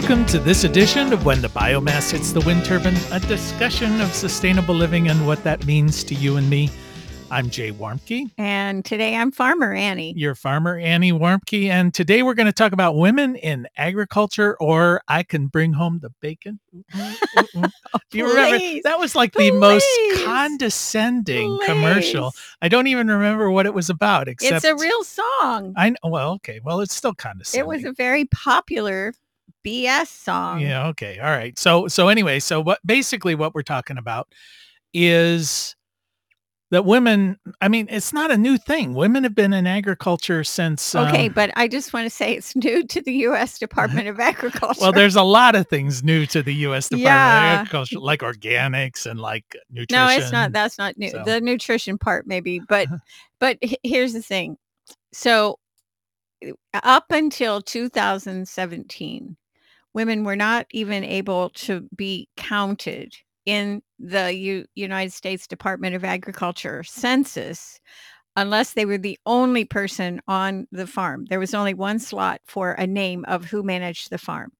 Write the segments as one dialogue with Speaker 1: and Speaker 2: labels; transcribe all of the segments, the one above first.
Speaker 1: Welcome to this edition of When the Biomass Hits the Wind Turbine, a discussion of sustainable living and what that means to you and me. I'm Jay Warmke.
Speaker 2: And today I'm Farmer Annie.
Speaker 1: You're farmer Annie Warmke. And today we're going to talk about women in agriculture, or I can bring home the bacon. Do you remember? That was like the most
Speaker 2: Please.
Speaker 1: condescending commercial. I don't even remember what it was about, except
Speaker 2: It's a real song.
Speaker 1: I know. Well, okay. Well, it's still condescending.
Speaker 2: It was a very popular BS song.
Speaker 1: Yeah. Okay. All right. So so anyway, so what basically what we're talking about is that women. I mean, it's not a new thing. Women have been in agriculture since.
Speaker 2: Okay,
Speaker 1: um,
Speaker 2: but I just want to say it's new to the U.S. Department of Agriculture.
Speaker 1: well, there's a lot of things new to the U.S. Department
Speaker 2: Yeah.
Speaker 1: of Agriculture, like organics and like nutrition.
Speaker 2: no, it's not. That's not new.
Speaker 1: So-
Speaker 2: The nutrition part, maybe, but but here's the thing. So up until 2017, women were not even able to be counted in the U- United States Department of Agriculture census unless they were the only person on the farm. There was only one slot for a name of who managed the farm.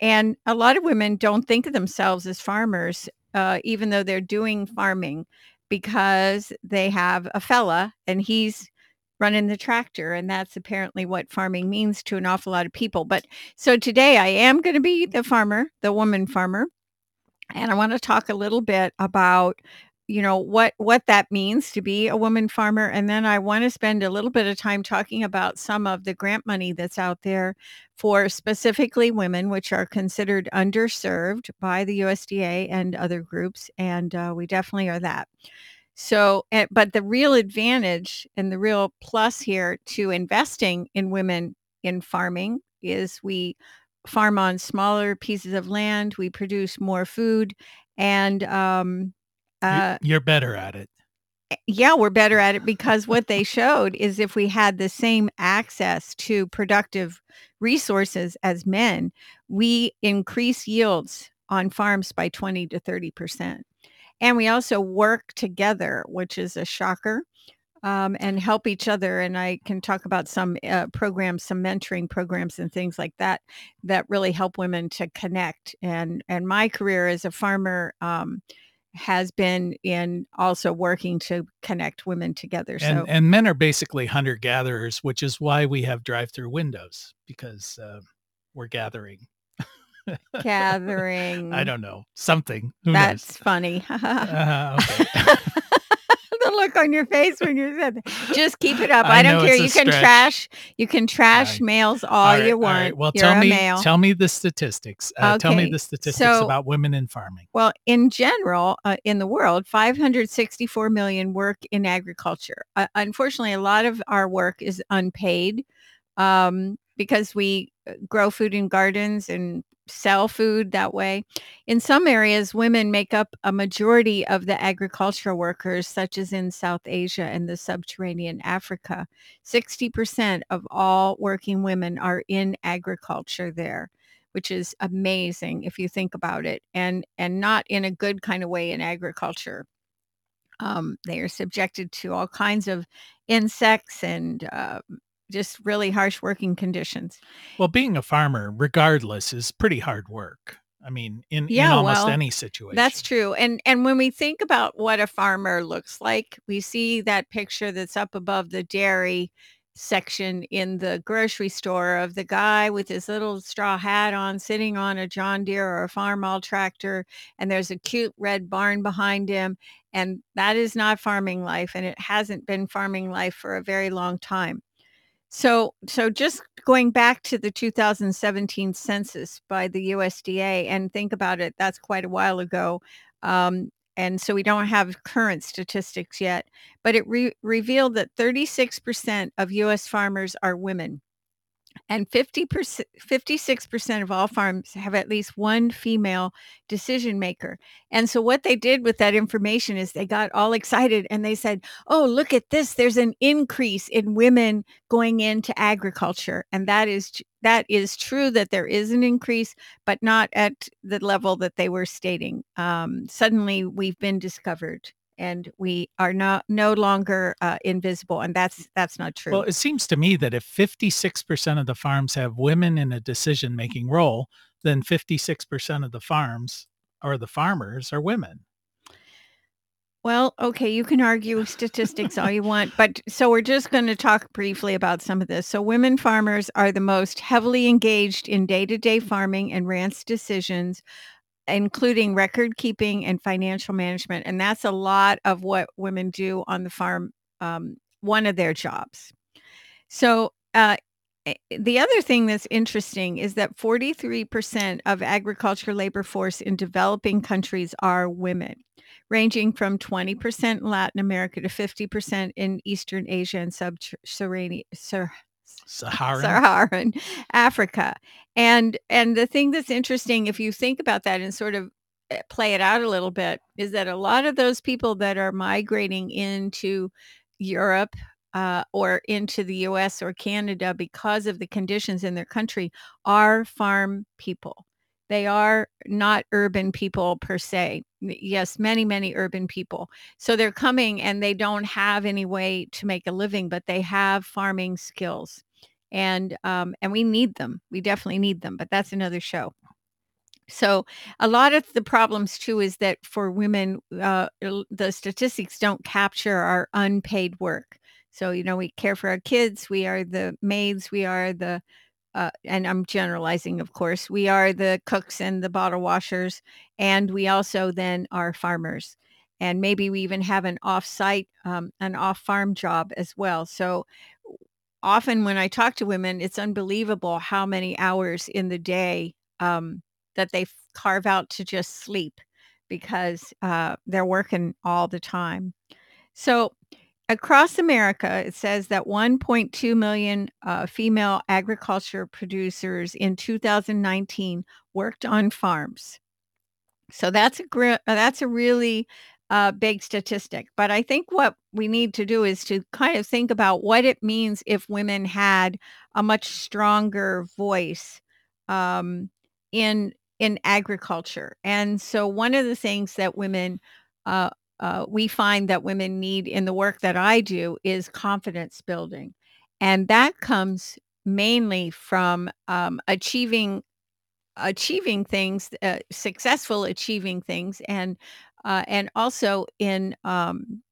Speaker 2: And a lot of women don't think of themselves as farmers, uh, even though they're doing farming, because they have a fella and he's running the tractor. And that's apparently what farming means to an awful lot of people. But so today I am going to be the farmer, the woman farmer. And I want to talk a little bit about you know what what that means to be a woman farmer and then I want to spend a little bit of time talking about some of the grant money that's out there for specifically women which are considered underserved by the USDA and other groups and uh, we definitely are that. So eh, but the real advantage and the real plus here to investing in women in farming is we farm on smaller pieces of land, we produce more food and um uh,
Speaker 1: You're better at it.
Speaker 2: yeah, we're better at it because what they showed is if we had the same access to productive resources as men, we increase yields on farms by 20 to 30%. And we also work together, which is a shocker, um, and help each other. And I can talk about some uh, programs, some mentoring programs and things like that that really help women to connect. And, and my career as a farmer, um, has been in also working to connect women together.
Speaker 1: And and men are basically hunter gatherers, which is why we have drive-through windows because uh, we're gathering.
Speaker 2: Gathering.
Speaker 1: I don't know something. Who
Speaker 2: That's
Speaker 1: knows?
Speaker 2: funny.
Speaker 1: Uh, okay.
Speaker 2: the look on your face when you said that. Just keep it up.
Speaker 1: I
Speaker 2: I, don't care. You can
Speaker 1: stretch.
Speaker 2: trash. You can trash
Speaker 1: Right.
Speaker 2: males all,
Speaker 1: All right,
Speaker 2: you want.
Speaker 1: right. Well,
Speaker 2: You're
Speaker 1: tell me,
Speaker 2: male.
Speaker 1: tell me the statistics. Uh, Tell me the statistics
Speaker 2: so-
Speaker 1: about women in farming.
Speaker 2: Well, in general, uh, in the world, 564 million work in agriculture. Uh, unfortunately, a lot of our work is unpaid um, because we uh, grow food in gardens and sell food that way. In some areas, women make up a majority of the agricultural workers, such as in South Asia and the subterranean Africa. 60% of all working women are in agriculture there which is amazing if you think about it and and not in a good kind of way in agriculture um, they are subjected to all kinds of insects and uh, just really harsh working conditions
Speaker 1: Well, being a farmer, regardless, is pretty hard work. I mean, in, in
Speaker 2: Yeah,
Speaker 1: almost
Speaker 2: well,
Speaker 1: any situation.
Speaker 2: that's true and and when we think about what a farmer looks like we see that picture that's up above the dairy section in the grocery store of the guy with his little straw hat on sitting on a John Deere or a Farmall tractor and there's a cute red barn behind him and that is not farming life and it hasn't been farming life for a very long time. So so just going back to the 2017 census by the USDA and think about it that's quite a while ago. Um, and so we don't have current statistics yet, but it re- revealed that 36% of US farmers are women. And 50%, 56% of all farms have at least one female decision maker. And so what they did with that information is they got all excited and they said, "Oh, look at this. There's an increase in women going into agriculture." And that is that is true that there is an increase, but not at the level that they were stating. Um, suddenly we've been discovered and we are not no longer uh, invisible and that's that's not true
Speaker 1: Well, it seems to me that if 56% of the farms have women in a decision making role, then 56% of the farms or the farmers are women.
Speaker 2: Well, okay, you can argue statistics all you want, but so we're just going to talk briefly about some of this. So, women farmers are the most heavily engaged in day to day farming and ranch decisions, including record keeping and financial management. And that's a lot of what women do on the farm, um, one of their jobs. So, uh, the other thing that's interesting is that 43% of agriculture labor force in developing countries are women ranging from 20% in Latin America to 50% in Eastern Asia and sub-Saharan
Speaker 1: Saharan.
Speaker 2: Saharan Africa. And and the thing that's interesting if you think about that and sort of eh, play it out a little bit is that a lot of those people that are migrating into Europe uh, or into the US or Canada because of the conditions in their country are farm people. They are not urban people per se. Yes, many, many urban people. So they're coming and they don't have any way to make a living, but they have farming skills. And um, and we need them. We definitely need them, but that's another show. So a lot of the problems too is that for women, uh, the statistics don't capture our unpaid work. So you know, we care for our kids. We are the maids. We are the uh, and I'm generalizing, of course, we are the cooks and the bottle washers, and we also then are farmers. And maybe we even have an off-site, um, an off-farm job as well. So often when I talk to women, it's unbelievable how many hours in the day um, that they carve out to just sleep because uh, they're working all the time. So Across America, it says that 1.2 million uh, female agriculture producers in 2019 worked on farms. So that's a gr- uh, that's a really uh, big statistic. But I think what we need to do is to kind of think about what it means if women had a much stronger voice um, in in agriculture. And so one of the things that women uh, uh, we find that women need in the work that I do is confidence building. And that comes mainly from um, achieving achieving things uh, successful achieving things and uh, and also in um,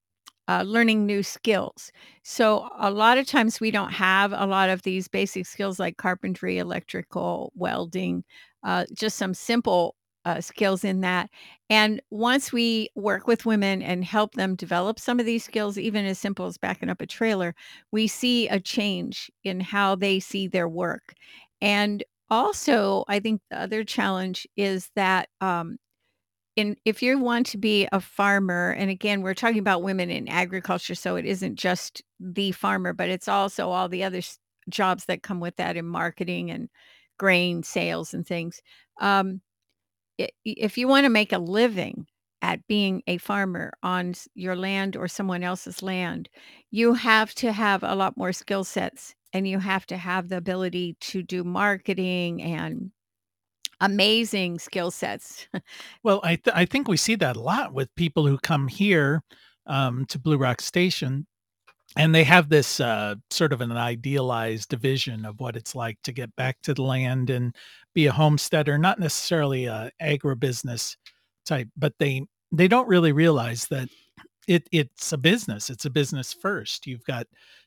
Speaker 2: uh, learning new skills so a lot of times we don't have a lot of these basic skills like carpentry electrical welding uh, just some simple uh, skills in that. And once we work with women and help them develop some of these skills, even as simple as backing up a trailer, we see a change in how they see their work. And also, I think the other challenge is that um, in if you want to be a farmer, and again, we're talking about women in agriculture, so it isn't just the farmer, but it's also all the other jobs that come with that in marketing and grain sales and things. Um, if you want to make a living at being a farmer on your land or someone else's land, you have to have a lot more skill sets and you have to have the ability to do marketing and amazing skill sets.
Speaker 1: well, I, th- I think we see that a lot with people who come here um, to Blue Rock Station and they have this uh, sort of an idealized vision of what it's like to get back to the land and be a homesteader, not necessarily a agribusiness type, but they they don't really realize that it it's a business. It's a business first. You've got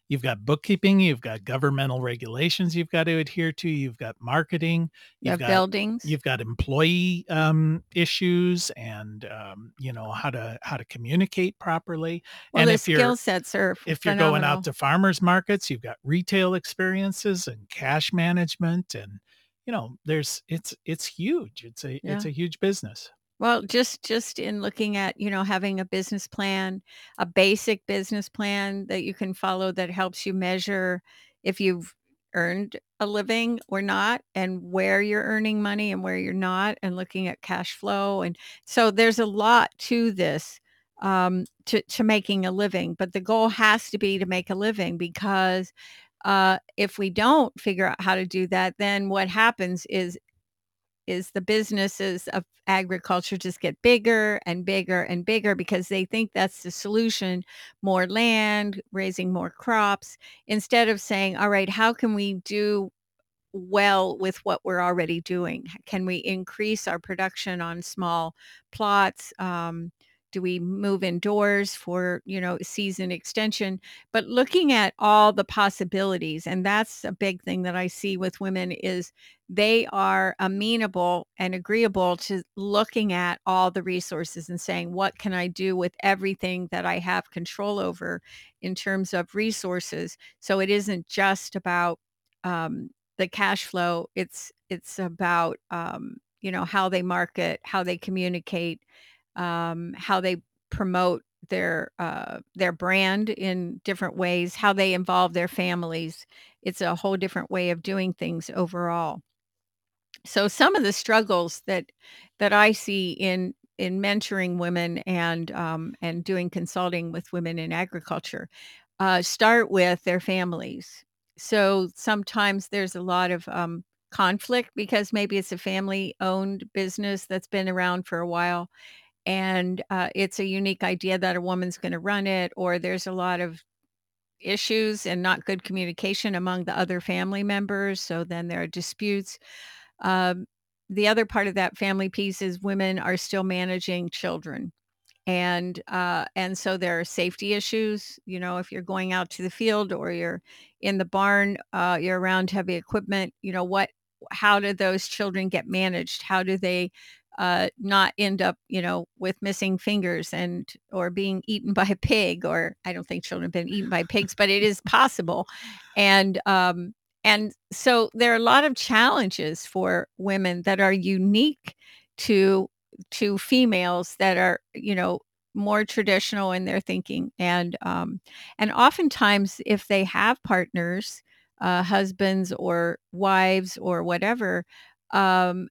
Speaker 1: you've got bookkeeping, you've got governmental regulations you've got to adhere to, you've got marketing,
Speaker 2: you've
Speaker 1: got
Speaker 2: buildings,
Speaker 1: you've got employee um, issues, and um, you know how to how to communicate properly.
Speaker 2: Well,
Speaker 1: and
Speaker 2: the
Speaker 1: if
Speaker 2: skill
Speaker 1: you're
Speaker 2: sets are
Speaker 1: if you're going out to farmers markets, you've got retail experiences and cash management, and you know there's it's it's huge. It's a
Speaker 2: yeah.
Speaker 1: it's a huge business.
Speaker 2: Well, just just in looking at, you know, having a business plan, a basic business plan that you can follow that helps you measure if you've earned a living or not and where you're earning money and where you're not and looking at cash flow. And so there's a lot to this um, to to making a living, but the goal has to be to make a living because uh, if we don't figure out how to do that, then what happens is is the businesses of agriculture just get bigger and bigger and bigger because they think that's the solution more land raising more crops instead of saying all right how can we do well with what we're already doing? Can we increase our production on small plots? Um, do we move indoors for you know season extension? But looking at all the possibilities and that's a big thing that i see with women is they are amenable and agreeable to looking at all the resources and saying what can i do with everything that i have control over in terms of resources? So it isn't just about um, the cash flow it's it's about um, you know how they market how they communicate um, how they promote their uh, their brand in different ways, how they involve their families. It's a whole different way of doing things overall. So some of the struggles that that I see in in mentoring women and um, and doing consulting with women in agriculture uh, start with their families. So sometimes there's a lot of um, conflict because maybe it's a family owned business that's been around for a while and uh, it's a unique idea that a woman's going to run it, or there's a lot of issues and not good communication among the other family members. So then there are disputes. Um, the other part of that family piece is women are still managing children. And uh, and so there are safety issues. You know, if you're going out to the field or you're in the barn, uh, you're around heavy equipment. You know what? How do those children get managed? How do they uh, not end up, you know, with missing fingers and or being eaten by a pig. Or I don't think children have been eaten by pigs, but it is possible. And um, and so there are a lot of challenges for women that are unique to to females that are, you know, more traditional in their thinking. And um, and oftentimes, if they have partners, uh, husbands or wives or whatever, um,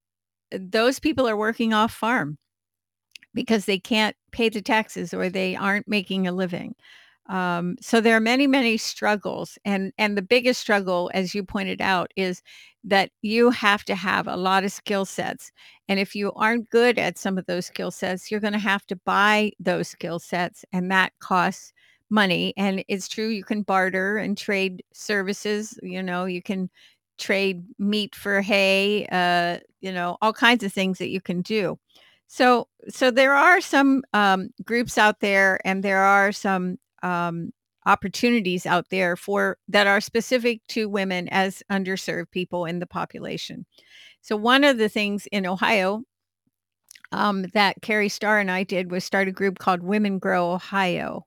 Speaker 2: those people are working off farm because they can't pay the taxes or they aren't making a living. Um, so there are many, many struggles, and and the biggest struggle, as you pointed out, is that you have to have a lot of skill sets, and if you aren't good at some of those skill sets, you're going to have to buy those skill sets, and that costs money. And it's true, you can barter and trade services. You know, you can trade meat for hay, uh, you know, all kinds of things that you can do. So, so there are some um, groups out there, and there are some um, opportunities out there for that are specific to women as underserved people in the population. So, one of the things in Ohio um, that Carrie Starr and I did was start a group called Women Grow Ohio.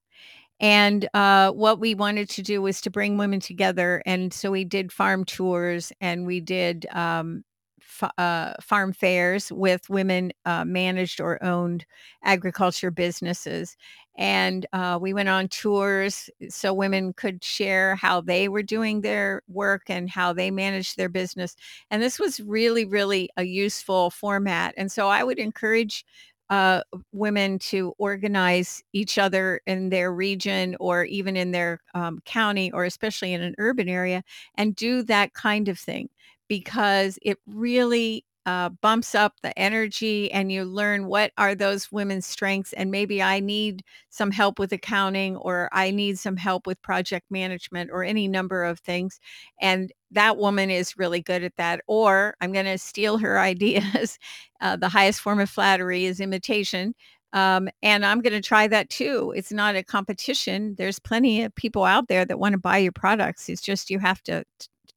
Speaker 2: And uh, what we wanted to do was to bring women together. And so we did farm tours and we did um, f- uh, farm fairs with women uh, managed or owned agriculture businesses. And uh, we went on tours so women could share how they were doing their work and how they managed their business. And this was really, really a useful format. And so I would encourage uh, women to organize each other in their region or even in their um, county or especially in an urban area and do that kind of thing because it really uh, bumps up the energy and you learn what are those women's strengths and maybe i need some help with accounting or i need some help with project management or any number of things. And that woman is really good at that or i'm going to steal her ideas uh, the highest form of flattery is imitation um, and i'm going to try that too it's not a competition there's plenty of people out there that want to buy your products it's just you have to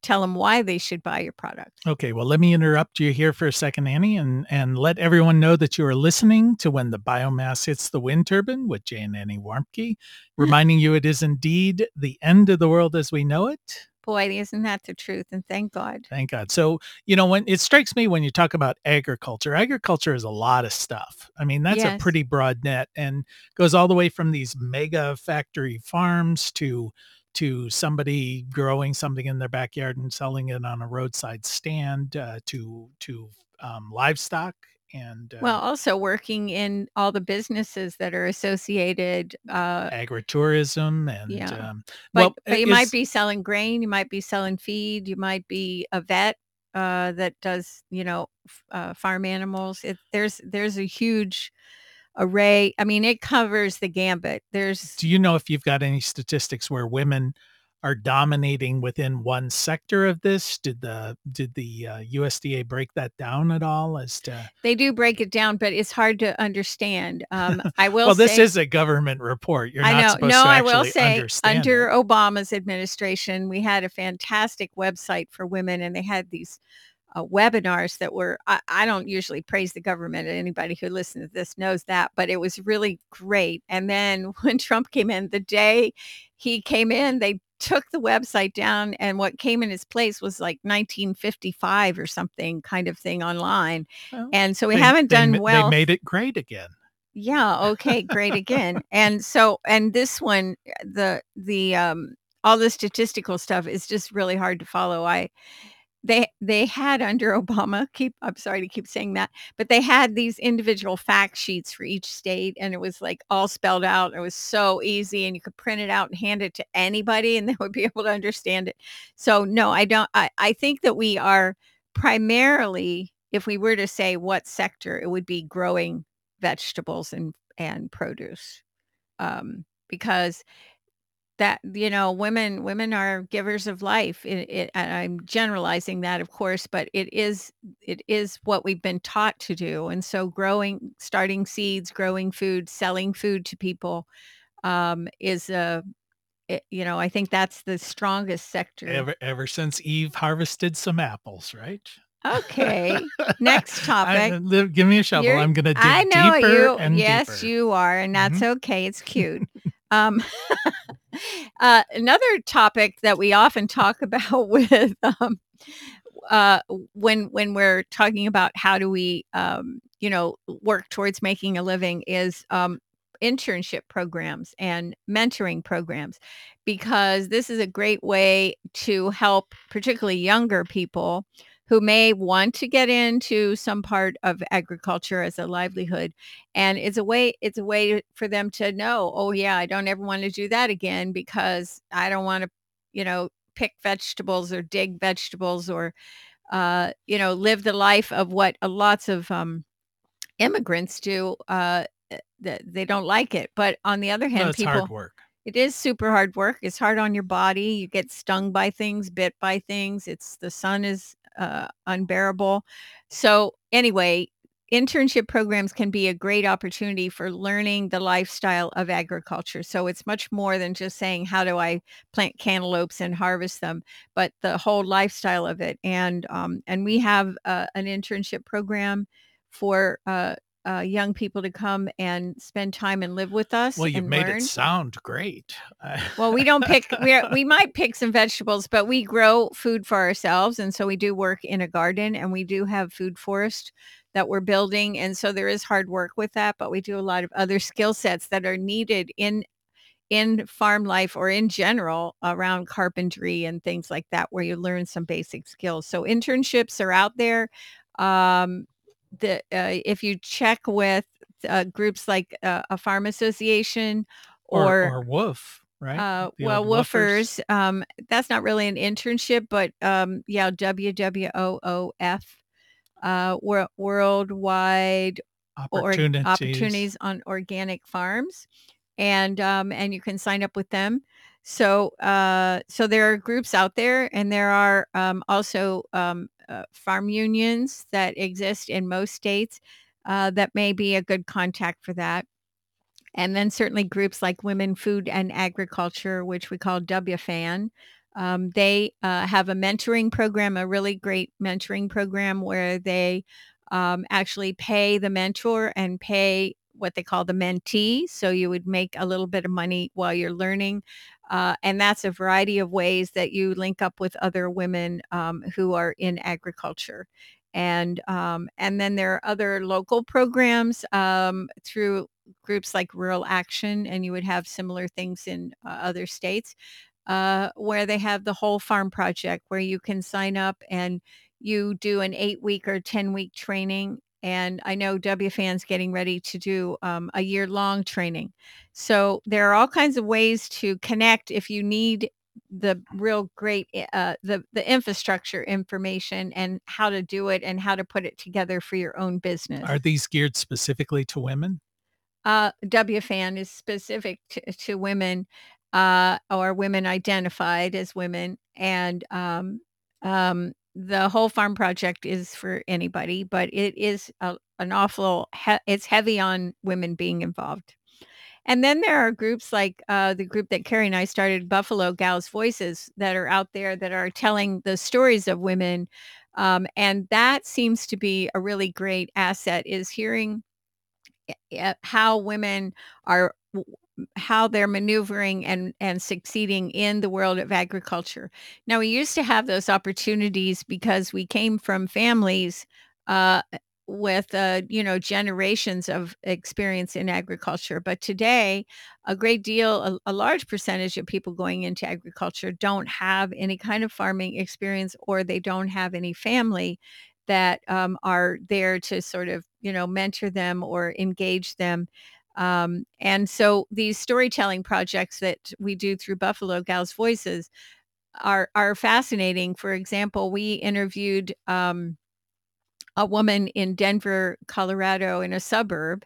Speaker 2: tell them why they should buy your product.
Speaker 1: Okay, well, let me interrupt you here for a second, Annie, and, and let everyone know that you are listening to When the Biomass Hits the Wind Turbine with Jay and Annie Warmke, reminding you it is indeed the end of the world as we know it.
Speaker 2: Boy, isn't that the truth? And thank God.
Speaker 1: Thank God. So, you know, when it strikes me when you talk about agriculture, agriculture is a lot of stuff. I mean, that's yes. a pretty broad net and goes all the way from these mega factory farms to to somebody growing something in their backyard and selling it on a roadside stand uh, to to um, livestock and
Speaker 2: uh, well also working in all the businesses that are associated uh,
Speaker 1: agritourism and yeah. Um,
Speaker 2: but, well, but you is, might be selling grain you might be selling feed you might be a vet uh, that does you know uh, farm animals it, there's there's a huge array. I mean, it covers the gambit. There's
Speaker 1: Do you know if you've got any statistics where women are dominating within one sector of this? Did the did the uh, USDA break that down at all as to
Speaker 2: They do break it down, but it's hard to understand. Um, I will
Speaker 1: Well, this
Speaker 2: say
Speaker 1: is a government report. You're
Speaker 2: I
Speaker 1: not
Speaker 2: know.
Speaker 1: supposed
Speaker 2: No,
Speaker 1: to understand.
Speaker 2: No, I will say under
Speaker 1: it.
Speaker 2: Obama's administration, we had a fantastic website for women, and they had these uh, webinars that were. I, I don't usually praise the government. and Anybody who listens to this knows that, but it was really great. And then when Trump came in, the day he came in, they took the website down, and what came in his place was like 1955 or something kind of thing online.
Speaker 1: Well,
Speaker 2: And so we
Speaker 1: they-
Speaker 2: haven't
Speaker 1: they
Speaker 2: done
Speaker 1: ma-
Speaker 2: well.
Speaker 1: They made it great again.
Speaker 2: Yeah, okay, great again. And so and this one the the um all the statistical stuff is just really hard to follow. I they they had under Obama, keep I'm sorry to keep saying that, but they had these individual fact sheets for each state and it was like all spelled out. It was so easy and you could print it out and hand it to anybody and they would be able to understand it. So no, I don't I, I think that we are primarily if we were to say what sector, it would be growing vegetables and and produce um because that you know women women are givers of life it, it, and i'm generalizing that of course but it is it is what we've been taught to do and so growing starting seeds growing food selling food to people um is a it, you know i think that's the strongest sector
Speaker 1: Ever ever since Eve harvested some apples, right?
Speaker 2: okay next topic
Speaker 1: li- give me a shovel.
Speaker 2: You're-
Speaker 1: I'm going to dig
Speaker 2: I know
Speaker 1: deeper
Speaker 2: you.
Speaker 1: and
Speaker 2: yes,
Speaker 1: deeper.
Speaker 2: you are, and that's
Speaker 1: Mhm.
Speaker 2: okay. It's cute. um, uh, another topic that we often talk about with um, uh, when when we're talking about how do we um, you know work towards making a living is um, internship programs and mentoring programs because this is a great way to help particularly younger people who may want to get into some part of agriculture as a livelihood and it's a way it's a way for them to know oh yeah i don't ever want to do that again because i don't want to you know pick vegetables or dig vegetables or uh, you know live the life of what uh, lots of um, immigrants do uh, eh, that they don't like it but on the other hand
Speaker 1: it's
Speaker 2: people it is super hard work. It's hard on your body. You get stung by things, bit by things. It's the sun is uh, unbearable. So anyway, internship programs can be a great opportunity for learning the lifestyle of agriculture. So it's much more than just saying how do I plant cantaloupes and harvest them, but the whole lifestyle of it. And um, and we have uh, an internship program for uh, uh, young people to come and spend time and live with us.
Speaker 1: Well, you made
Speaker 2: learn.
Speaker 1: it sound great.
Speaker 2: Well, we don't pick. We we might pick some vegetables, but we grow food for ourselves, and so we do work in a garden, and we do have food forest that we're building, and so there is hard work with that. But we do a lot of other skill sets that are needed in in farm life or in general around carpentry and things like that, where you learn some basic skills. So internships are out there. Um, the uh, if you check with uh, groups like uh, a farm association
Speaker 1: or,
Speaker 2: or
Speaker 1: or WWOOF, right?
Speaker 2: uh, well, WWOOFers. Um, that's not really an internship, but um, yeah, WWOOF, uh, wor- worldwide or
Speaker 1: opportunities.
Speaker 2: opportunities on organic farms, and um, and you can sign up with them. So uh, so there are groups out there, and there are um, also um, uh, farm unions that exist in most states uh, that may be a good contact for that. And then certainly groups like Women, Food and Agriculture, which we call WFAN. Um, they uh, have a mentoring program, a really great mentoring program where they um, actually pay the mentor and pay what they call the mentee. So you would make a little bit of money while you're learning. Uh, and that's a variety of ways that you link up with other women um, who are in agriculture. And um, and then there are other local programs um, through groups like Rural Action, and you would have similar things in uh, other states uh, where they have the whole farm project where you can sign up and you do an eight week or 10 week training. And I know WFAN's getting ready to do um, a year long training. So there are all kinds of ways to connect if you need the real great uh, the the infrastructure information and how to do it and how to put it together for your own business.
Speaker 1: Are these geared specifically to women?
Speaker 2: Uh, WFAN is specific to, to women. uh, or women identified as women. And um, um, the whole farm project is for anybody, but it is a, an awful, he- it's heavy on women being involved. And then there are groups like uh, the group that Carrie and I started, Buffalo Gals Voices, that are out there that are telling the stories of women. Um, and that seems to be a really great asset is hearing eh, eh, how women are how they're maneuvering and and succeeding in the world of agriculture. Now we used to have those opportunities because we came from families uh, with uh, you know generations of experience in agriculture, but today a great deal, a, a large percentage of people going into agriculture don't have any kind of farming experience, or they don't have any family that um, are there to sort of you know mentor them or engage them um, and so these storytelling projects that we do through Buffalo Gals Voices are are fascinating. For example, we interviewed um, a woman in Denver, Colorado, in a suburb,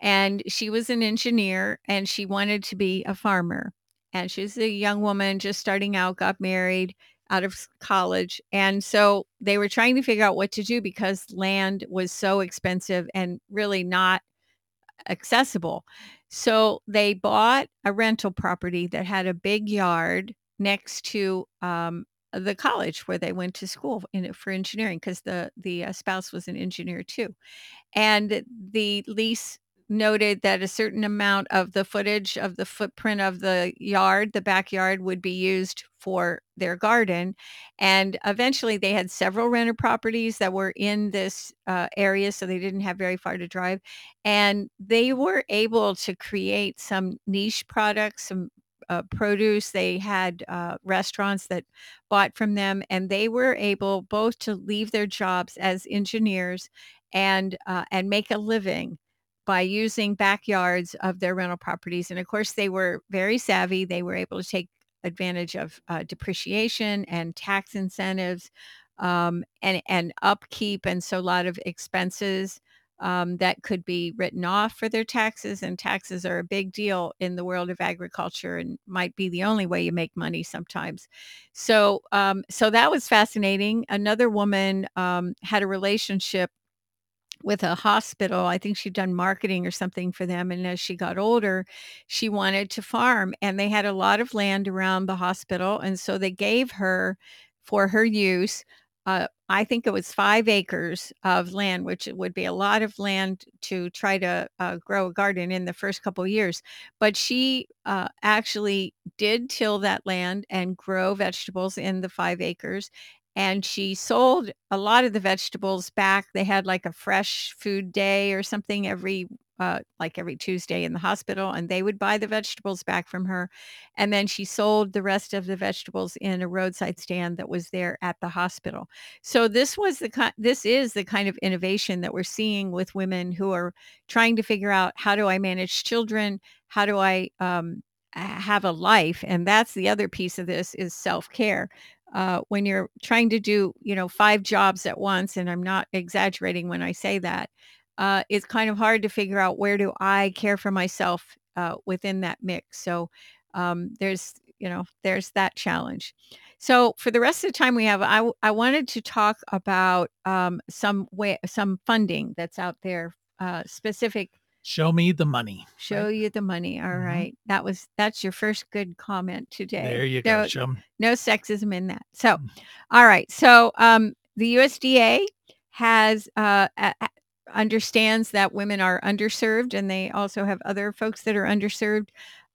Speaker 2: and she was an engineer and she wanted to be a farmer. And she's a young woman just starting out, got married out of college. And so they were trying to figure out what to do because land was so expensive and really not accessible. So they bought a rental property that had a big yard next to um, the college where they went to school in, for engineering because the the uh, spouse was an engineer too, and the lease noted that a certain amount of the footage of the footprint of the yard, the backyard, would be used for their garden. And eventually, they had several rental properties that were in this uh, area, so they didn't have very far to drive. And they were able to create some niche products, some uh, produce. They had uh, restaurants that bought from them, and they were able both to leave their jobs as engineers and uh, and make a living by using backyards of their rental properties. And of course, they were very savvy. They were able to take advantage of uh, depreciation and tax incentives um, and, and upkeep. And so a lot of expenses um, that could be written off for their taxes. And taxes are a big deal in the world of agriculture and might be the only way you make money sometimes. So, um, so that was fascinating. Another woman um, had a relationship with a hospital. I think she'd done marketing or something for them. And as she got older, she wanted to farm. And they had a lot of land around the hospital. And so they gave her for her use. Uh, I think it was five acres of land, which would be a lot of land to try to uh, grow a garden in the first couple years. But she uh, actually did till that land and grow vegetables in the five acres and she sold a lot of the vegetables back. They had like a fresh food day or something every uh, like every Tuesday in the hospital, and they would buy the vegetables back from her. And then she sold the rest of the vegetables in a roadside stand that was there at the hospital. So this was the. This is the kind of innovation that we're seeing with women who are trying to figure out how do I manage children? How do I um, have a life? And that's the other piece of this is self care uh, when you're trying to do you know five jobs at once and i'm not exaggerating when i say that uh, it's kind of hard to figure out where do i care for myself uh, within that mix. So um, there's you know there's that challenge. So for the rest of the time we have i, I wanted to talk about um, some way some funding that's out there uh, specific
Speaker 1: Show me the money.
Speaker 2: Show right? you the money. All mm-hmm. right, That was that's your first good comment today.
Speaker 1: There you go. No,
Speaker 2: no sexism in that. So, mm. all right. So, um, the USDA has uh, a, understands that women are underserved, and they also have other folks that are underserved.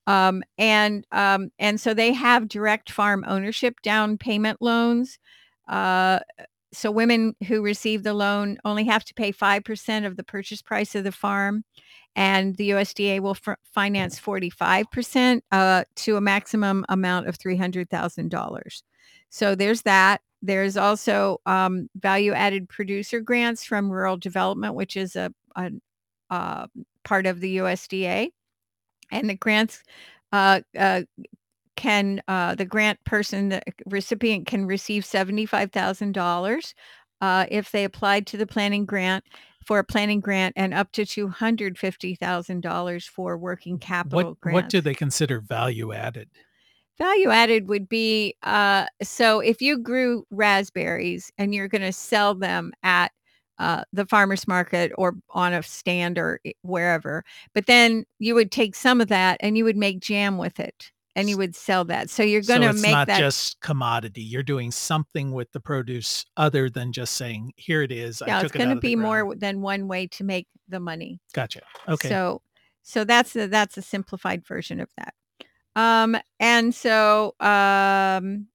Speaker 2: Um, and um, and so they have direct farm ownership down payment loans. Uh, so women who receive the loan only have to pay 5% of the purchase price of the farm and the USDA will f- finance 45% uh, to a maximum amount of $300,000. So there's that. There's also um, value added producer grants from rural development, which is a, a, a uh, part of the USDA. And the grants uh, uh, can, uh, the grant person, the recipient can receive $75,000 uh, if they applied to the planning grant for a planning grant and up to $250,000 for working capital
Speaker 1: what,
Speaker 2: grants.
Speaker 1: What do they consider value added?
Speaker 2: Value added would be uh, so if you grew raspberries and you're going to sell them at uh, the farmer's market or on a stand or wherever, but then you would take some of that and you would make jam with it and you would sell that. So you're going to
Speaker 1: so
Speaker 2: make
Speaker 1: not
Speaker 2: that
Speaker 1: just commodity. You're doing something with the produce other than just saying, "Here it is."
Speaker 2: yeah,
Speaker 1: I
Speaker 2: it's
Speaker 1: took it
Speaker 2: going
Speaker 1: out
Speaker 2: to be more than one way to make the money.
Speaker 1: Gotcha. Okay.
Speaker 2: So so that's a, that's a simplified version of that. Um, and so um,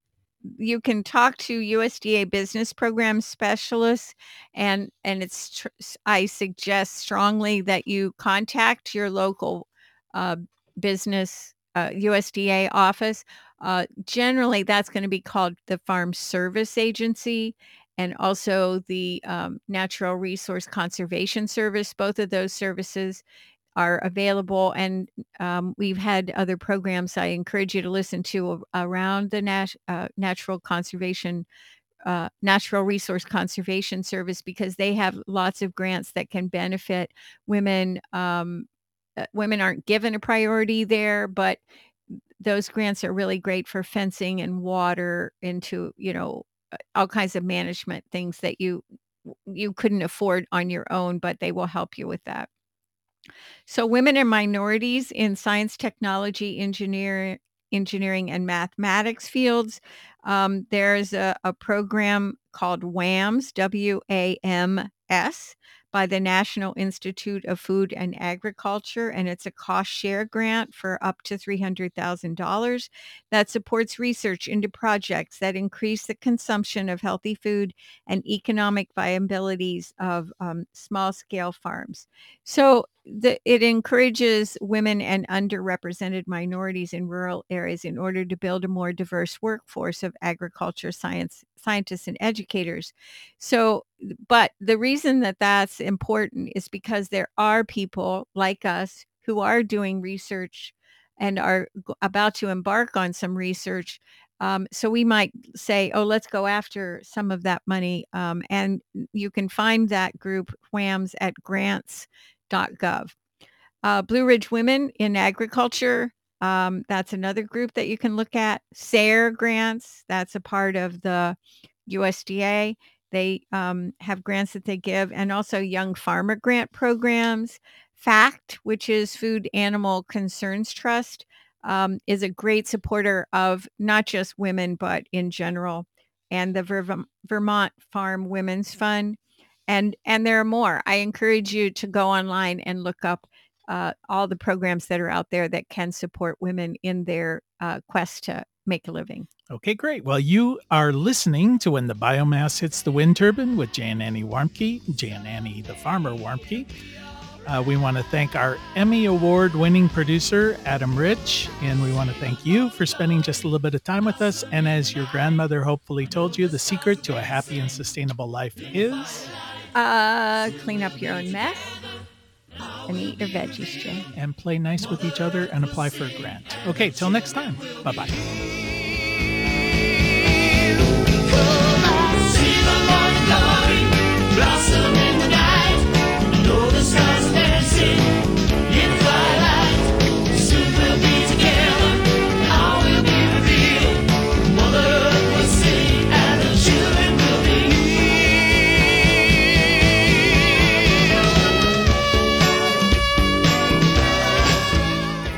Speaker 2: you can talk to USDA business program specialists, and and it's tr- I suggest strongly that you contact your local uh, business uh, USDA office. Uh, generally, that's going to be called the Farm Service Agency and also the um, Natural Resource Conservation Service. Both of those services are available, and um, we've had other programs I encourage you to listen to around the nat- uh, natural conservation. Uh, natural resource conservation service because they have lots of grants that can benefit women um, uh, women aren't given a priority there but those grants are really great for fencing and water into you know uh, all kinds of management things that you you couldn't afford on your own but they will help you with that. So women and minorities in science technology engineer engineering and mathematics fields. Um, there's a, a program called wams w-a-m-s by the national institute of food and agriculture and it's a cost share grant for up to $300000 that supports research into projects that increase the consumption of healthy food and economic viabilities of um, small scale farms. So the, it encourages women and underrepresented minorities in rural areas in order to build a more diverse workforce of agriculture science scientists and educators so but the reason that that's important is because there are people like us who are doing research and are about to embark on some research um, so we might say oh let's go after some of that money um, and you can find that group WAMS at grants.gov uh, Blue Ridge Women in Agriculture. Um, that's another group that you can look at. SARE grants. That's a part of the USDA. They um, have grants that they give, and also Young Farmer Grant programs. FACT, which is Food Animal Concerns Trust, um, is a great supporter of not just women, but in general, and the Verv- Vermont Farm Women's Fund. And, and there are more. I encourage you to go online and look up uh, all the programs that are out there that can support women in their uh, quest to make a living.
Speaker 1: Okay, great. Well, you are listening to When the Biomass Hits the Wind Turbine with Jay and Annie Warmke, Jay and Annie the Farmer Warmke. Uh, we want to thank our Emmy Award winning producer, Adam Rich, and we want to thank you for spending just a little bit of time with us. And as your grandmother hopefully told you, the secret to a happy and sustainable life is.
Speaker 2: Uh, clean up your own mess and eat your veggies, Jay.
Speaker 1: and play nice with each other and apply for a grant. Okay, till next time. Bye bye.